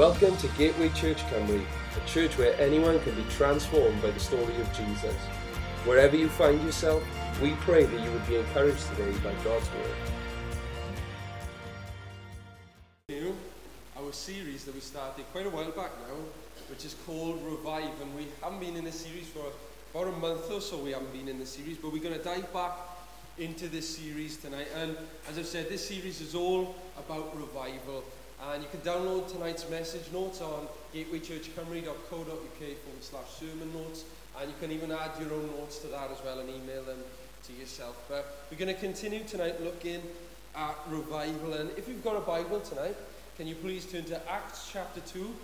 Welcome to Gateway Church Cymru, a church where anyone can be transformed by the story of Jesus. Wherever you find yourself, we pray that you would be encouraged today by God's word. Our series that we started quite a while back now, which is called Revive, and we haven't been in this series for about a month or so. We haven't been in the series, but we're going to dive back into this series tonight. And as I've said, this series is all about revival. And you can download tonight's message notes on gatewaychurchcymru.co.uk forward slash sermon notes. And you can even add your own notes to that as well and email them to yourself. But we're going to continue tonight looking at revival. And if you've got a Bible tonight, can you please turn to Acts chapter 2?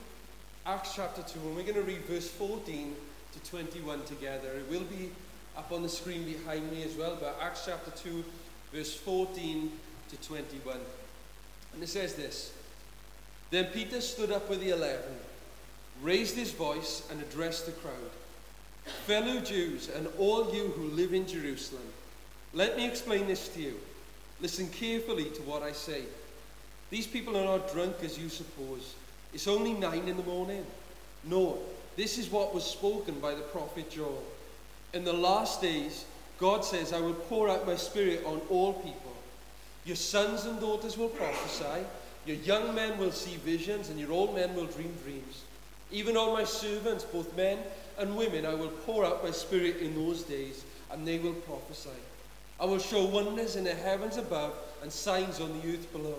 Acts chapter 2, and we're going to read verse 14 to 21 together. It will be up on the screen behind me as well, but Acts chapter 2, verse 14 to 21. And it says this Then Peter stood up with the eleven, raised his voice, and addressed the crowd Fellow Jews, and all you who live in Jerusalem, let me explain this to you. Listen carefully to what I say. These people are not drunk as you suppose. It's only nine in the morning. No, this is what was spoken by the prophet Joel. In the last days, God says, I will pour out my spirit on all people. Your sons and daughters will prophesy, your young men will see visions, and your old men will dream dreams. Even on my servants, both men and women, I will pour out my spirit in those days, and they will prophesy. I will show wonders in the heavens above and signs on the earth below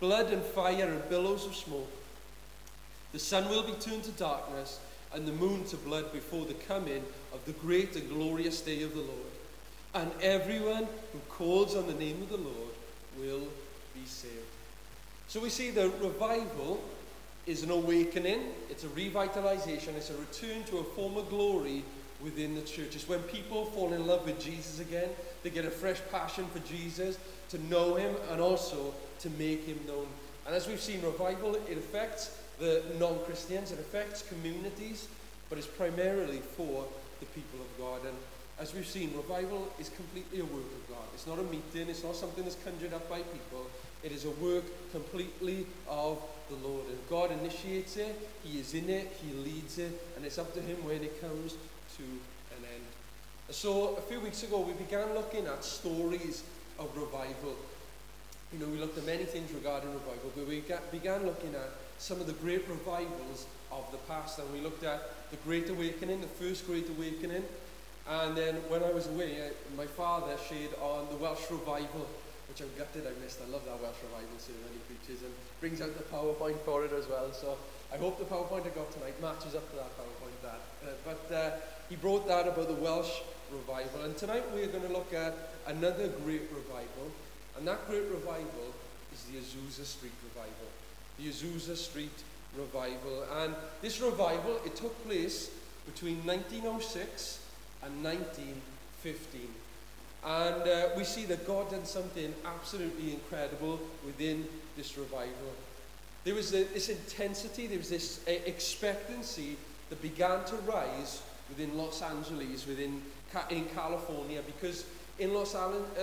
blood and fire and billows of smoke. The sun will be turned to darkness and the moon to blood before the coming of the great and glorious day of the Lord. And everyone who calls on the name of the Lord will be saved. So we see the revival is an awakening, it's a revitalization, it's a return to a former glory within the church. It's when people fall in love with Jesus again, they get a fresh passion for Jesus, to know him, and also to make him known. And as we've seen, revival, it affects the non Christians, it affects communities, but it's primarily for the people of God. And as we've seen, revival is completely a work of God. It's not a meeting, it's not something that's conjured up by people. It is a work completely of the Lord. And God initiates it, He is in it, He leads it, and it's up to Him when it comes to an end. So, a few weeks ago, we began looking at stories of revival. You know, we looked at many things regarding revival, but we began looking at some of the great revivals of the past. And we looked at the Great Awakening, the first Great Awakening. And then when I was away, I, my father shared on the Welsh Revival, which I'm gutted I missed. I love that Welsh Revival sermon he preaches and brings out the PowerPoint for it as well. So I hope the PowerPoint I got tonight matches up to that PowerPoint, Dad. Uh, but uh, he brought that about the Welsh Revival. And tonight we're going to look at another great revival. And that great revival is the Azusa Street Revival. The Azusa Street Revival. And this revival, it took place between 1906 and 1915. And uh, we see that God did something absolutely incredible within this revival. There was this intensity, there was this uh, expectancy that began to rise within Los Angeles, within in California, because in Los,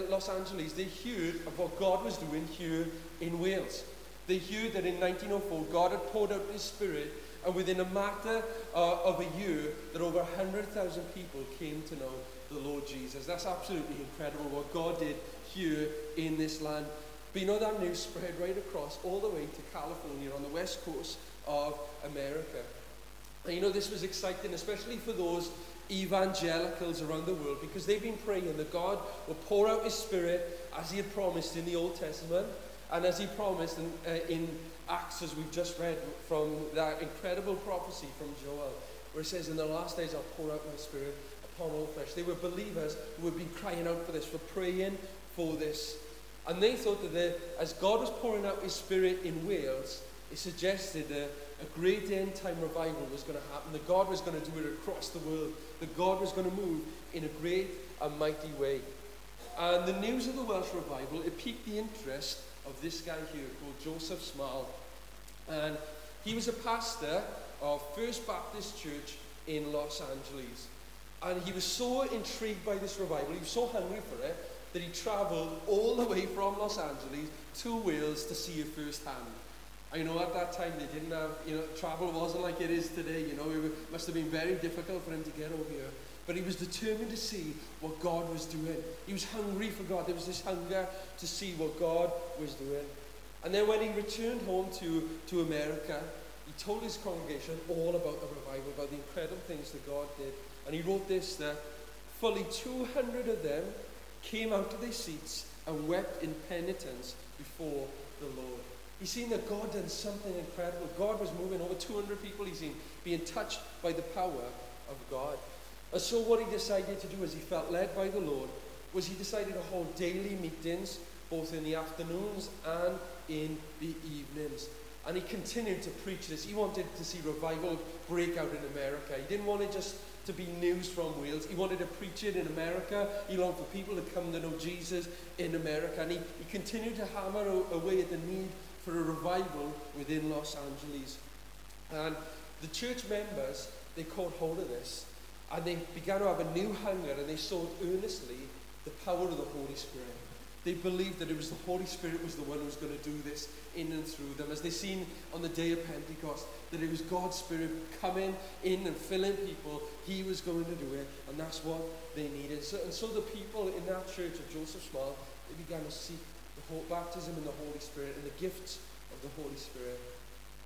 Los Angeles they heard of what God was doing here in Wales. They heard that in 1904 God had poured out His Spirit, and within a matter uh, of a year, that over 100,000 people came to know the Lord Jesus. That's absolutely incredible what God did here in this land. But you know that news spread right across all the way to California on the west coast of America. And you know, this was exciting, especially for those evangelicals around the world, because they've been praying that God will pour out His Spirit as He had promised in the Old Testament, and as He promised in, uh, in Acts, as we've just read from that incredible prophecy from Joel, where it says, In the last days I'll pour out my Spirit upon all flesh. They were believers who had been crying out for this, for praying for this. And they thought that the, as God was pouring out His Spirit in Wales, it suggested that a great end time revival was going to happen, that God was going to do it across the world, that God was going to move in a great and mighty way. And the news of the Welsh revival, it piqued the interest of this guy here called Joseph Smale. And he was a pastor of First Baptist Church in Los Angeles. And he was so intrigued by this revival, he was so hungry for it, that he travelled all the way from Los Angeles to Wales to see it firsthand. I know at that time they didn't have, you know, travel wasn't like it is today, you know, it must have been very difficult for him to get over here. But he was determined to see what God was doing. He was hungry for God. There was this hunger to see what God was doing. And then when he returned home to, to America, he told his congregation all about the revival, about the incredible things that God did. And he wrote this that fully 200 of them came out of their seats and wept in penitence before the Lord. He's seen that God did something incredible. God was moving over 200 people he's seen being touched by the power of God. And so what he decided to do as he felt led by the Lord was he decided to hold daily meetings both in the afternoons and in the evenings. And he continued to preach this. He wanted to see revival break out in America. He didn't want it just to be news from Wales. He wanted to preach it in America. He longed for people to come to know Jesus in America. And he, he continued to hammer away at the need for a revival within Los Angeles. And the church members, they caught hold of this. And they began to have a new hunger and they sought earnestly the power of the Holy Spirit. They believed that it was the Holy Spirit was the one who was going to do this in and through them. As they seen on the day of Pentecost, that it was God's Spirit coming in and filling people. He was going to do it, and that's what they needed. So, and so the people in that church of Joseph Smale, they began to seek the whole baptism in the Holy Spirit and the gifts of the Holy Spirit.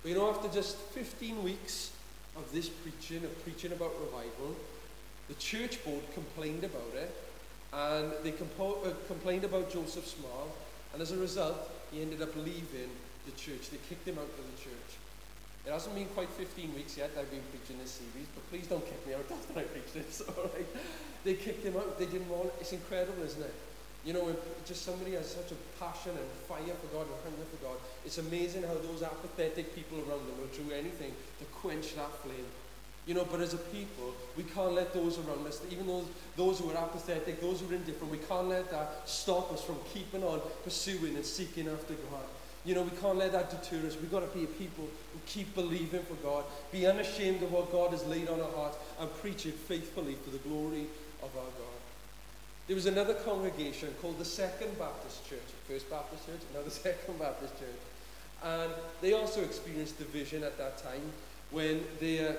But you know, after just 15 weeks of this preaching, of preaching about revival, the church board complained about it and they compo- uh, complained about Joseph Smale, and as a result, he ended up leaving the church. They kicked him out of the church. It hasn't been quite 15 weeks yet I've been preaching this series, but please don't kick me out after I preach this, alright? They kicked him out, they didn't want it. It's incredible, isn't it? You know, just somebody has such a passion and fire for God and hunger for God. It's amazing how those apathetic people around them will do anything to quench that flame. You know, but as a people, we can't let those around us, even those, those who are apathetic, those who are indifferent, we can't let that stop us from keeping on pursuing and seeking after God. You know, we can't let that deter us. We've got to be a people who keep believing for God, be unashamed of what God has laid on our hearts, and preach it faithfully for the glory of our God. There was another congregation called the Second Baptist Church, First Baptist Church, now the Second Baptist Church. And they also experienced division at that time when they, uh,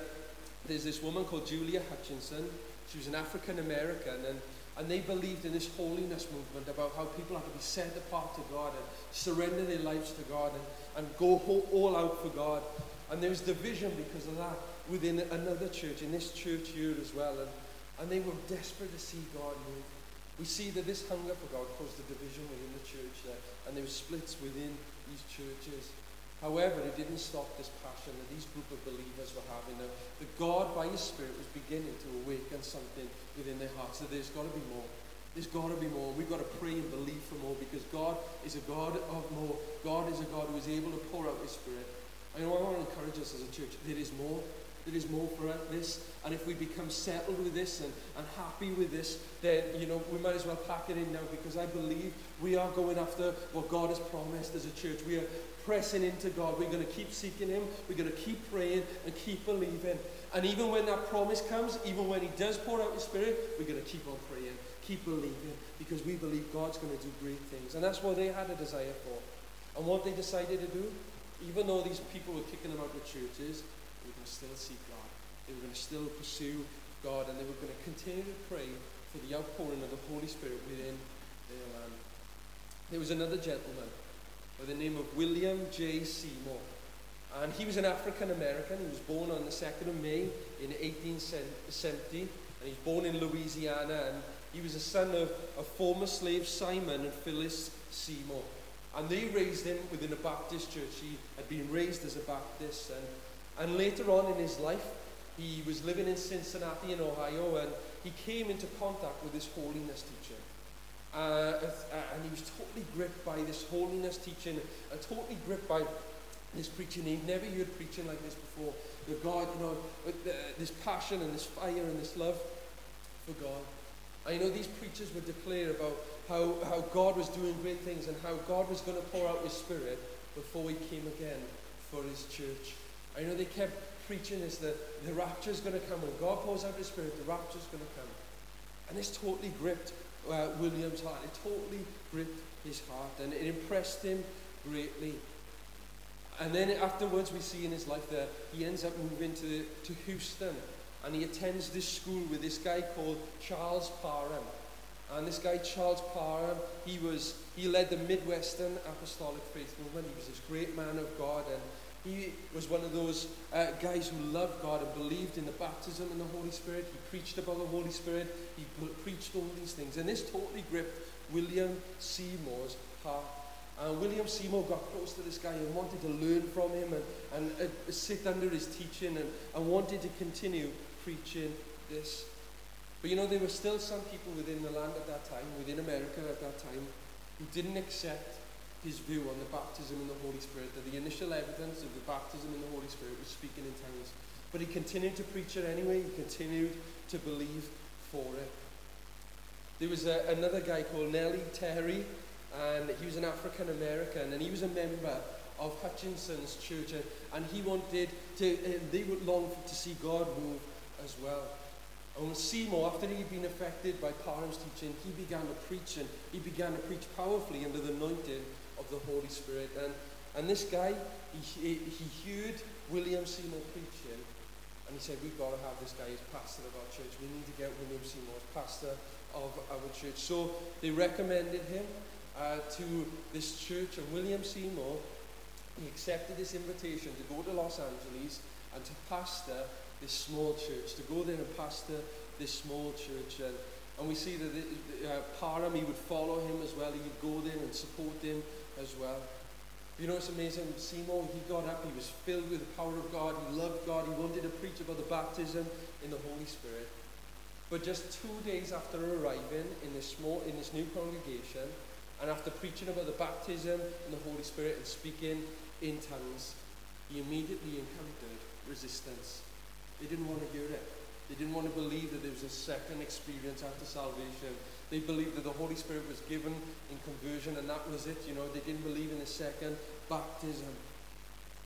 there's this woman called Julia Hutchinson. She was an African American, and, and they believed in this holiness movement about how people have to be set apart to God and surrender their lives to God and, and go all out for God. And there was division because of that within another church, in this church here as well. And, and they were desperate to see God move. We see that this hunger for God caused a division within the church there, and there were splits within these churches. However, it didn't stop this passion that these group of believers were having. That, that God, by His Spirit, was beginning to awaken something within their hearts. That there's got to be more. There's got to be more. We've got to pray and believe for more because God is a God of more. God is a God who is able to pour out His Spirit. I I want to encourage us as a church. There is more. There is more for this. And if we become settled with this and, and happy with this, then, you know, we might as well pack it in now because I believe we are going after what God has promised as a church. We are pressing into God. We're going to keep seeking Him. We're going to keep praying and keep believing. And even when that promise comes, even when He does pour out His Spirit, we're going to keep on praying, keep believing, because we believe God's going to do great things. And that's what they had a desire for. And what they decided to do, even though these people were kicking them out of churches, they were going to still seek God. They were going to still pursue God, and they were going to continue to pray for the outpouring of the Holy Spirit within their land. There was another gentleman by the name of William J. Seymour. And he was an African American. He was born on the 2nd of May in 1870. And he was born in Louisiana. And he was a son of a former slave Simon and Phyllis Seymour. And they raised him within a Baptist church. He had been raised as a Baptist. And, and later on in his life, he was living in Cincinnati in Ohio. And he came into contact with this holiness teacher. Uh, uh and he was totally gripped by this holiness teaching and totally gripped by this preaching. He'd never heard preaching like this before. The God, you know, with uh, this passion and this fire and this love for God. I know these preachers would declare about how, how God was doing great things and how God was going to pour out his spirit before he came again for his church. I know they kept preaching this that the rapture is going to come. When God pours out his spirit, the rapture is going to come. And this totally gripped uh, William's heart. It totally gripped his heart and it impressed him greatly. And then afterwards, we see in his life that he ends up moving to, to Houston and he attends this school with this guy called Charles Parham. And this guy, Charles Parham, he, was, he led the Midwestern Apostolic Faith Movement. He was this great man of God and he was one of those uh, guys who loved God and believed in the baptism and the Holy Spirit. He preached about the Holy Spirit. He preached all these things. And this totally gripped William Seymour's heart. And William Seymour got close to this guy and wanted to learn from him and, and uh, sit under his teaching and, and wanted to continue preaching this. But you know, there were still some people within the land at that time, within America at that time, who didn't accept his view on the baptism in the Holy Spirit, that the initial evidence of the baptism in the Holy Spirit was speaking in tongues. But he continued to preach it anyway, he continued to believe for it. There was a, another guy called Nellie Terry, and he was an African American, and he was a member of Hutchinson's church, and, he wanted to, uh, they would long to see God move as well. And Seymour, after he'd been affected by Parham's teaching, he began to preach, and he began to preach powerfully under the anointing of the Holy Spirit. And, and this guy, he, he heard William Seymour preaching, and he said, We've got to have this guy as pastor of our church. We need to get William Seymour as pastor of our church. So they recommended him uh, to this church, and William Seymour, he accepted this invitation to go to Los Angeles and to pastor this small church, to go there and pastor this small church. And and we see that uh, Parham, he would follow him as well. He would go there and support him as well. You know, it's amazing. Seymour, he got up. He was filled with the power of God. He loved God. He wanted to preach about the baptism in the Holy Spirit. But just two days after arriving in this small, in this new congregation, and after preaching about the baptism in the Holy Spirit and speaking in tongues, he immediately encountered resistance. They didn't want to hear it. They didn't want to believe that there was a second experience after salvation. They believed that the Holy Spirit was given in conversion and that was it. You know, they didn't believe in the second baptism.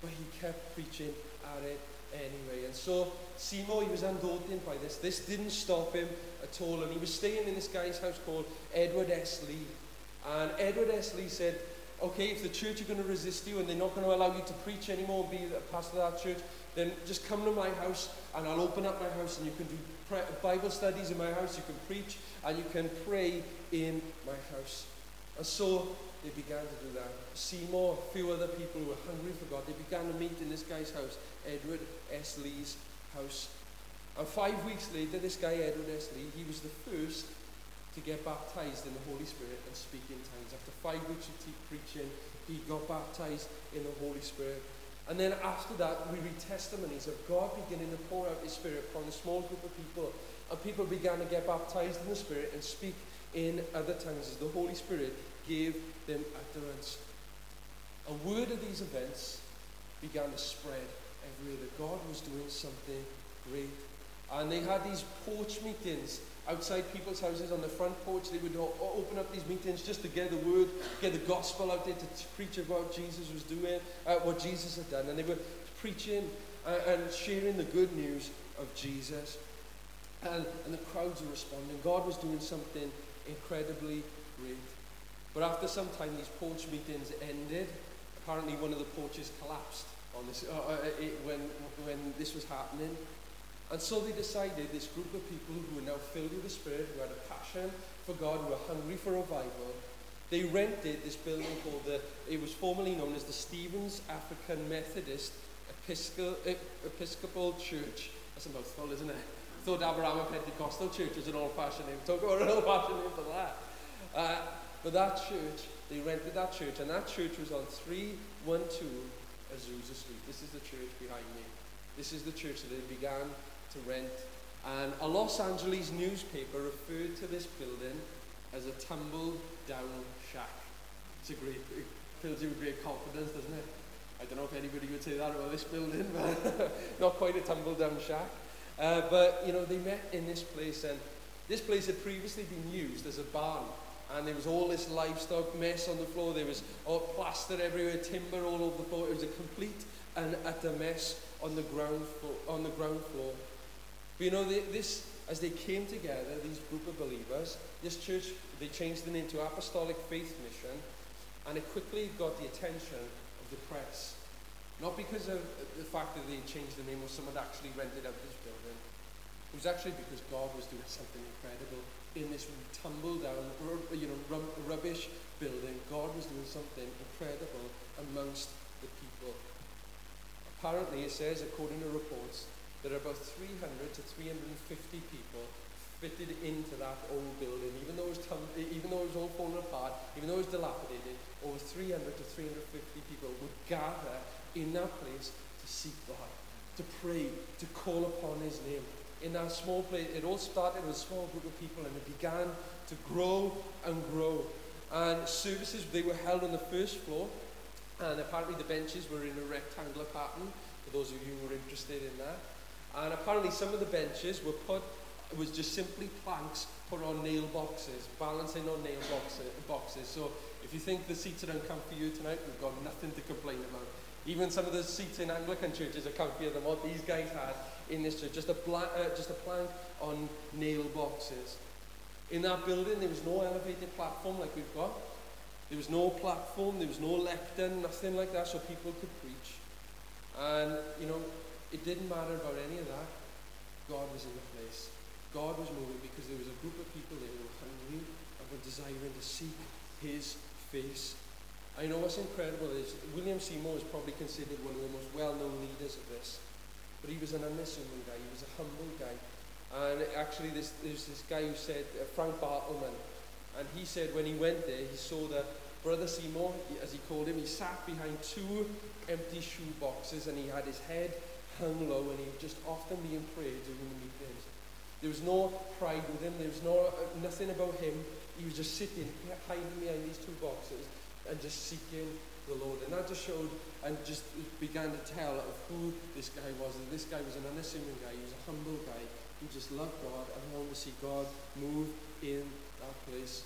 But he kept preaching at it anyway. And so Seymour, he was undaunted by this. This didn't stop him at all. And he was staying in this guy's house called Edward S. Lee. And Edward S. Lee said, okay, if the church are going to resist you and they're not going to allow you to preach anymore and be a pastor of that church, then just come to my house and I'll open up my house and you can do Bible studies in my house, you can preach and you can pray in my house. And so they began to do that. Seymour, a few other people who were hungry for God, they began to meet in this guy's house, Edward S. Lee's house. And five weeks later, this guy, Edward S. Lee, he was the first to get baptized in the Holy Spirit and speak in tongues. After five weeks of preaching, he got baptized in the Holy Spirit. And then after that, we read testimonies of God beginning to pour out His Spirit upon a small group of people. And people began to get baptized in the Spirit and speak in other tongues as the Holy Spirit gave them utterance. A word of these events began to spread everywhere that God was doing something great. And they had these porch meetings outside people's houses on the front porch. They would open up these meetings just to get the word, get the gospel out there to preach about Jesus was doing, uh, what Jesus had done. And they were preaching uh, and sharing the good news of Jesus. And, and the crowds were responding. God was doing something incredibly great. But after some time, these porch meetings ended. Apparently, one of the porches collapsed on this, uh, uh it, when, when this was happening. And so they decided, this group of people who were now filled with the Spirit, who had a passion for God, who were hungry for revival, they rented this building called the, it was formerly known as the Stevens African Methodist Episcopal, Episcopal Church. That's a mouthful, isn't it? I thought Abraham Pentecostal Church was an old-fashioned name. Talk about an old-fashioned name for that. Uh, but that church, they rented that church, and that church was on 312 Azusa Street. This is the church behind me. This is the church that they began to rent. And a Los Angeles newspaper referred to this building as a tumble down shack. It's a great, it fills you with great confidence, doesn't it? I don't know if anybody would say that about this building, but not quite a tumble down shack. Uh, but, you know, they met in this place, and this place had previously been used as a barn. And there was all this livestock mess on the floor. There was all plaster everywhere, timber all over the floor. It was a complete and utter mess on the ground. On the ground floor. But you know, they, this, as they came together, these group of believers, this church, they changed the name to Apostolic Faith Mission, and it quickly got the attention of the press. Not because of the fact that they changed the name or someone actually rented out this building. It was actually because God was doing something incredible in this tumble down, you know, rubbish building. God was doing something incredible amongst the people. Apparently, it says, according to reports, there are about 300 to 350 people fitted into that old building, even though it was, tum- even though it was all falling apart, even though it was dilapidated, over 300 to 350 people would gather in that place to seek God, to pray, to call upon His name. In that small place, it all started with a small group of people and it began to grow and grow. And services, they were held on the first floor, and apparently the benches were in a rectangular pattern, for those of you who are interested in that. And apparently some of the benches were put it was just simply planks put on nail boxes, balancing on nail boxes. So if you think the seats are uncomfy for you tonight, we've got nothing to complain about. Even some of the seats in Anglican churches are comfier than what these guys had in this church. Just a, bla- uh, just a plank on nail boxes. In that building, there was no elevated platform like we've got. There was no platform, there was no lectern, nothing like that, so people could preach. And, you know, it didn't matter about any of that. God was in the place. God was moving because there was a group of people there who were hungry and were desiring to seek his face. I know what's incredible is William Seymour is probably considered one of the most well-known leaders of this. But he was an unassuming guy. He was a humble guy. And actually, there's, this guy who said, uh, Frank Bartleman, and he said when he went there, he saw that Brother Seymour, as he called him, he sat behind two empty shoe boxes and he had his head hung low and he'd just often be in prayer during the meetings. There was no pride with him. There was no, uh, nothing about him. He was just sitting, hiding behind these two boxes and just seeking the Lord. And that just showed and just began to tell of who this guy was. And this guy was an unassuming guy. He was a humble guy. He just loved God and wanted to see God move in that place.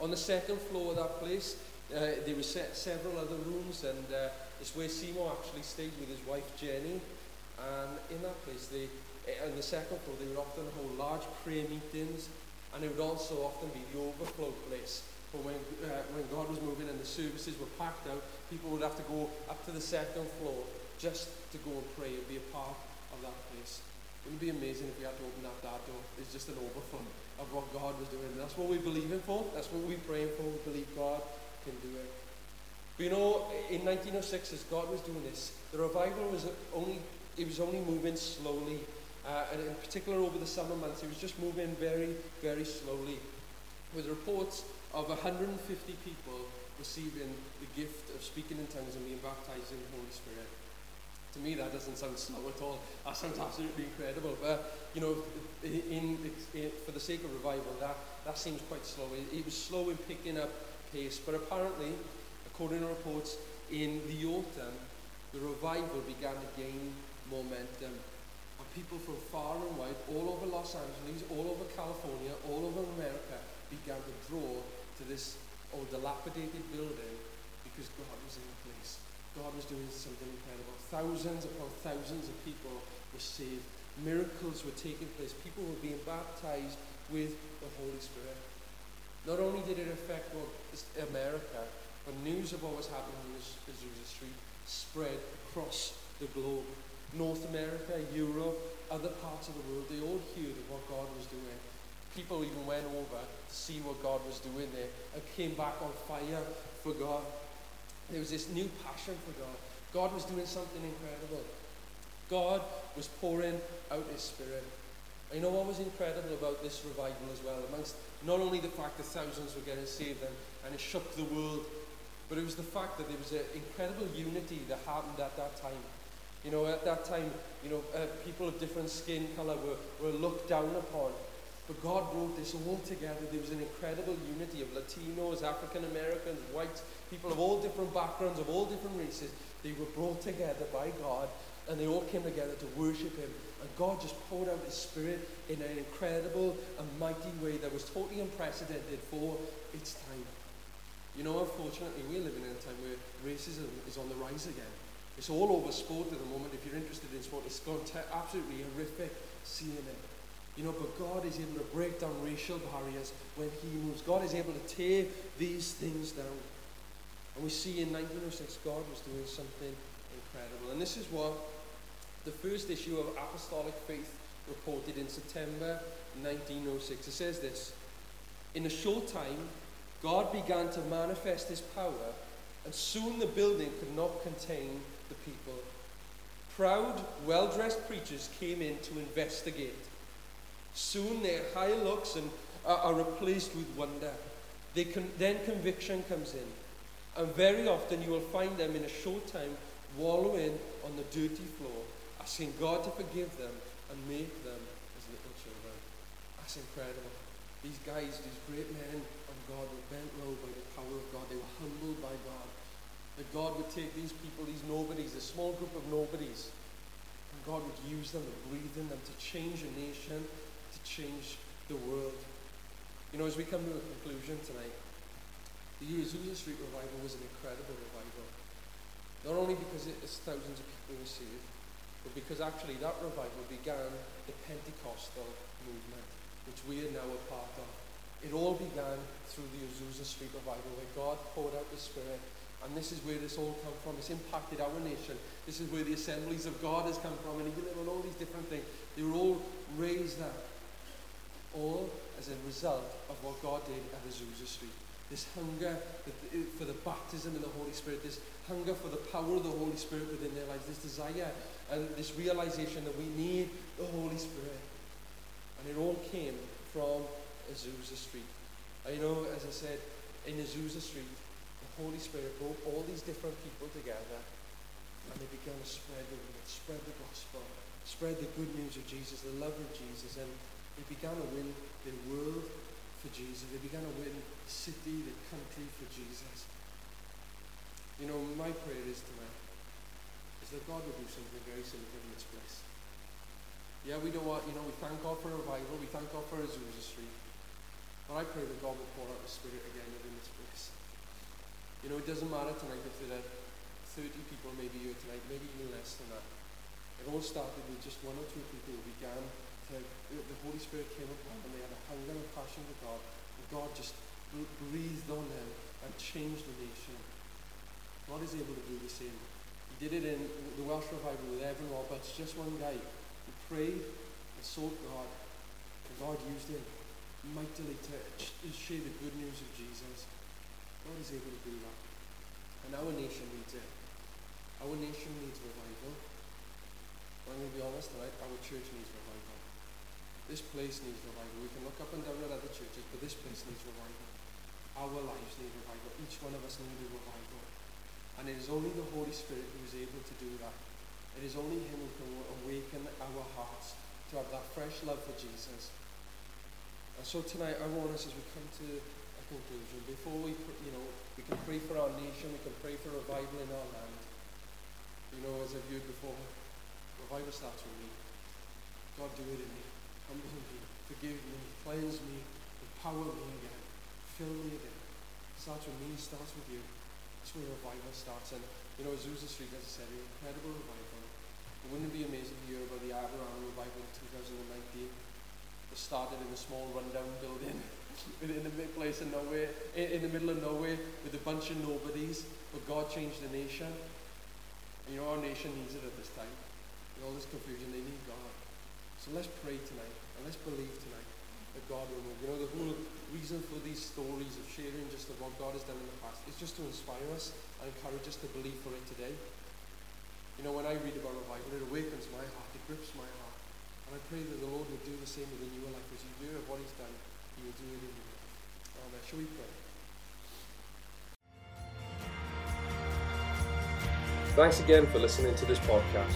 On the second floor of that place, uh, there were se- several other rooms, and uh, it's where Seymour actually stayed with his wife Jenny. And in that place, they on the second floor, they would often hold large prayer meetings, and it would also often be the overflow place. For when, uh, when God was moving and the services were packed out, people would have to go up to the second floor just to go and pray and be a part of that place. Wouldn't it be amazing if we had to open up that door? It's just an overflow of what God was doing. That's what we're believing for. That's what we're praying for. We believe God can do it. But you know, in 1906, as God was doing this, the revival was only, it was only moving slowly uh, and in particular over the summer months, it was just moving very, very slowly, with reports of 150 people receiving the gift of speaking in tongues and being baptized in the Holy Spirit. To me, that doesn't sound slow at all. That sounds absolutely incredible. But, you know, in, in, for the sake of revival, that, that seems quite slow. It, it was slow in picking up pace. But apparently, to reports, in the autumn, the revival began to gain momentum And people from far and wide, all over Los Angeles, all over California, all over America, began to draw to this old dilapidated building because God was in the place. God was doing something incredible. Thousands upon thousands of people were saved. Miracles were taking place. People were being baptized with the Holy Spirit. Not only did it affect America, but news of what was happening in the Azusa Street spread across the globe. North America, Europe, other parts of the world, they all heard of what God was doing. People even went over to see what God was doing there and came back on fire for God. There was this new passion for God. God was doing something incredible. God was pouring out His Spirit. And you know what was incredible about this revival as well? Amongst not only the fact that thousands were getting saved and, and it shook the world, but it was the fact that there was an incredible unity that happened at that time. You know, at that time, you know, uh, people of different skin colour were, were looked down upon. But God brought this all together. There was an incredible unity of Latinos, African Americans, whites, people of all different backgrounds, of all different races. They were brought together by God and they all came together to worship Him. And God just poured out His Spirit in an incredible and mighty way that was totally unprecedented for its time. You know, unfortunately, we're living in a time where racism is on the rise again. It's all over sport at the moment. If you're interested in sport, it's gone absolutely horrific seeing it. You know, but God is able to break down racial barriers when He moves. God is able to tear these things down. And we see in 1906, God was doing something incredible. And this is what the first issue of Apostolic Faith reported in September 1906. It says this In a short time, God began to manifest his power, and soon the building could not contain the people. Proud, well dressed preachers came in to investigate. Soon their high looks and, uh, are replaced with wonder. They con- then conviction comes in. And very often you will find them in a short time wallowing on the dirty floor, asking God to forgive them and make them as little children. That's incredible. These guys, these great men of God, were bent low by the power of God. They were humbled by God. That God would take these people, these nobodies, a small group of nobodies, and God would use them and breathe in them to change a nation, to change the world. You know, as we come to a conclusion tonight, the Azusa Street revival was an incredible revival. Not only because it's thousands of people were saved, but because actually that revival began the Pentecostal movement, which we are now a part of. It all began through the Azusa Street revival, where God poured out the Spirit and this is where this all come from. It's impacted our nation. This is where the assemblies of God has come from. And even though all these different things, they were all raised up. All as a result of what God did at Azusa Street. This hunger for the baptism in the Holy Spirit, this hunger for the power of the Holy Spirit within their lives, this desire and this realization that we need the Holy Spirit. And it all came from Azusa Street. I know, as I said, in Azusa Street, the Holy Spirit brought all these different people together and they began to spread the word, spread the gospel, spread the good news of Jesus, the love of Jesus, and they began to win the world for Jesus. They began to win the city, the country for Jesus. You know, my prayer is tonight is that God will do something very similar in this place. Yeah, we know what, you know, we thank God for revival, we thank God for Azusa Street. But I pray that God will pour out the Spirit again within this place. You know, it doesn't matter tonight if there are 30 people maybe here tonight, maybe even less than that. It all started with just one or two people who began to, the Holy Spirit came upon them, they had a hunger and passion for God, and God just breathed on them and changed the nation. God is able to do the same. He did it in the Welsh revival with Evan Roberts, just one guy prayed and sought God, and God used him mightily to share the good news of Jesus. God is able to do that. And our nation needs it. Our nation needs revival. I'm going to be honest tonight, our church needs revival. This place needs revival. We can look up and down at other churches, but this place needs revival. Our lives need revival. Each one of us needs revival. And it is only the Holy Spirit who is able to do that. It is only Him who can awaken our hearts to have that fresh love for Jesus. And so tonight, I want us, as we come to a conclusion, before we, you know, we can pray for our nation, we can pray for revival in our land. You know, as I've viewed before, revival starts with me. God, do it in me. Humble me, forgive me, cleanse me, empower me again, fill me again. Starts with me, starts with you. That's where revival starts. And, you know, Azusa Street, as I said, an incredible revival. Wouldn't it be amazing to hear about the Abraham revival in 2019? It started in a small rundown building in a big place in nowhere, in, the middle of nowhere, with a bunch of nobodies, but God changed the nation. And you know, our nation needs it at this time. With all this confusion, they need God. So let's pray tonight, and let's believe tonight that God will move. You know, the whole reason for these stories of sharing just of what God has done in the past is just to inspire us and encourage us to believe for it today. You know, when I read about revival, it awakens my heart, it grips my heart. And I pray that the Lord will do the same within your life as you hear of what He's done. He will do it in life. Amen. Shall we pray? Thanks again for listening to this podcast.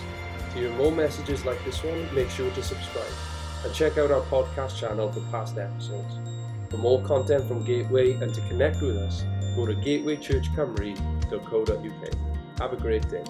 To hear more messages like this one, make sure to subscribe and check out our podcast channel for past episodes. For more content from Gateway and to connect with us, go to gatewaychurchcymru.co.uk. Have a great day.